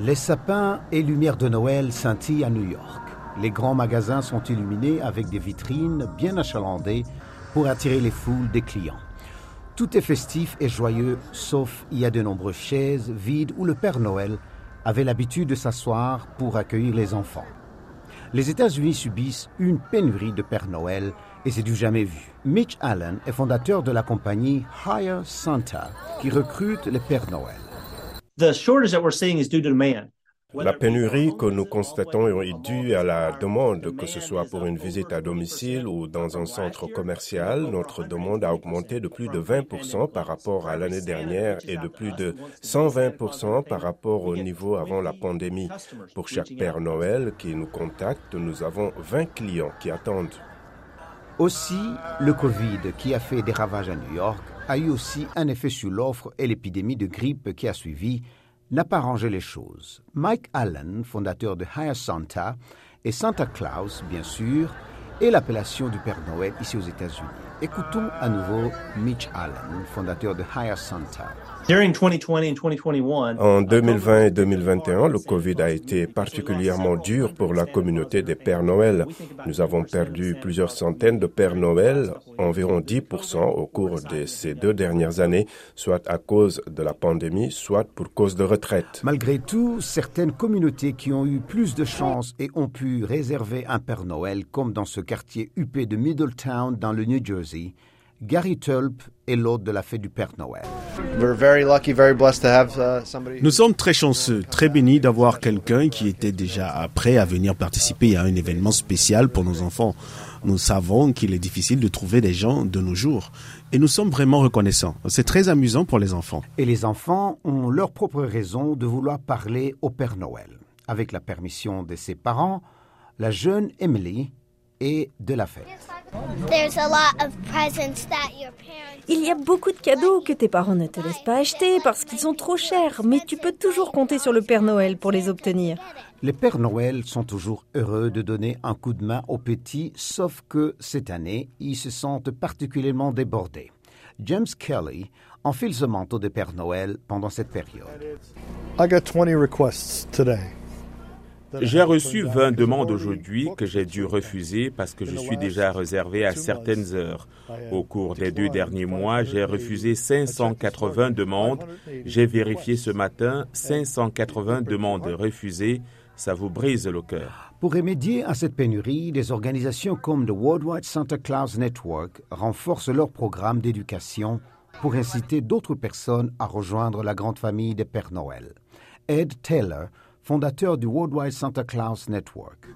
Les sapins et lumières de Noël scintillent à New York. Les grands magasins sont illuminés avec des vitrines bien achalandées pour attirer les foules des clients. Tout est festif et joyeux, sauf il y a de nombreuses chaises vides où le Père Noël avait l'habitude de s'asseoir pour accueillir les enfants. Les États-Unis subissent une pénurie de Père Noël et c'est du jamais vu. Mitch Allen est fondateur de la compagnie Hire Santa qui recrute les Pères Noël. La pénurie que nous constatons est due à la demande, que ce soit pour une visite à domicile ou dans un centre commercial. Notre demande a augmenté de plus de 20% par rapport à l'année dernière et de plus de 120% par rapport au niveau avant la pandémie. Pour chaque Père Noël qui nous contacte, nous avons 20 clients qui attendent. Aussi, le Covid, qui a fait des ravages à New York, a eu aussi un effet sur l'offre et l'épidémie de grippe qui a suivi n'a pas rangé les choses. Mike Allen, fondateur de Hire Santa, et Santa Claus, bien sûr, et l'appellation du Père Noël ici aux États-Unis. Écoutons à nouveau Mitch Allen, fondateur de Hire Santa. En 2020 et 2021, le Covid a été particulièrement dur pour la communauté des Pères Noël. Nous avons perdu plusieurs centaines de Pères Noël, environ 10% au cours de ces deux dernières années, soit à cause de la pandémie, soit pour cause de retraite. Malgré tout, certaines communautés qui ont eu plus de chance et ont pu réserver un Père Noël, comme dans ce quartier huppé de Middletown dans le New Jersey, Gary Tulp est l'hôte de la fête du Père Noël. Nous sommes très chanceux, très bénis d'avoir quelqu'un qui était déjà prêt à venir participer à un événement spécial pour nos enfants. Nous savons qu'il est difficile de trouver des gens de nos jours et nous sommes vraiment reconnaissants. C'est très amusant pour les enfants. Et les enfants ont leur propre raison de vouloir parler au Père Noël. Avec la permission de ses parents, la jeune Emily est de la fête. Il y a beaucoup de cadeaux que tes parents ne te laissent pas acheter parce qu'ils sont trop chers, mais tu peux toujours compter sur le Père Noël pour les obtenir. Les Pères Noël sont toujours heureux de donner un coup de main aux petits, sauf que cette année, ils se sentent particulièrement débordés. James Kelly enfile ce manteau de Père Noël pendant cette période. J'ai reçu 20 demandes aujourd'hui que j'ai dû refuser parce que je suis déjà réservé à certaines heures. Au cours des deux derniers mois, j'ai refusé 580 demandes. J'ai vérifié ce matin 580 demandes refusées. Ça vous brise le cœur. Pour remédier à cette pénurie, des organisations comme le Worldwide Santa Claus Network renforcent leur programme d'éducation pour inciter d'autres personnes à rejoindre la grande famille des Pères Noël. Ed Taylor, fondateur du Worldwide Santa Claus Network.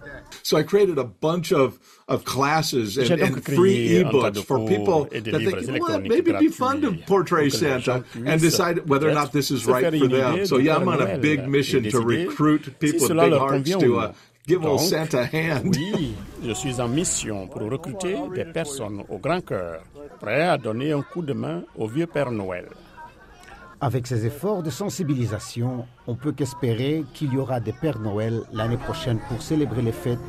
So I created a bunch of, of classes and, and free ebooks for people that think, well, maybe it'd be fun to portray Santa and decide whether or not this is right for them. So yeah, I'm on a big mission to recruit people with big hearts to uh, give old Santa a hand. Oui, je suis en mission pour recruter des personnes au grand cœur, prêts à donner un coup de main au vieux Père Noël. Avec ces efforts de sensibilisation, on peut qu'espérer qu'il y aura des Pères Noël l'année prochaine pour célébrer les fêtes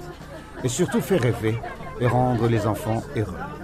et surtout faire rêver et rendre les enfants heureux.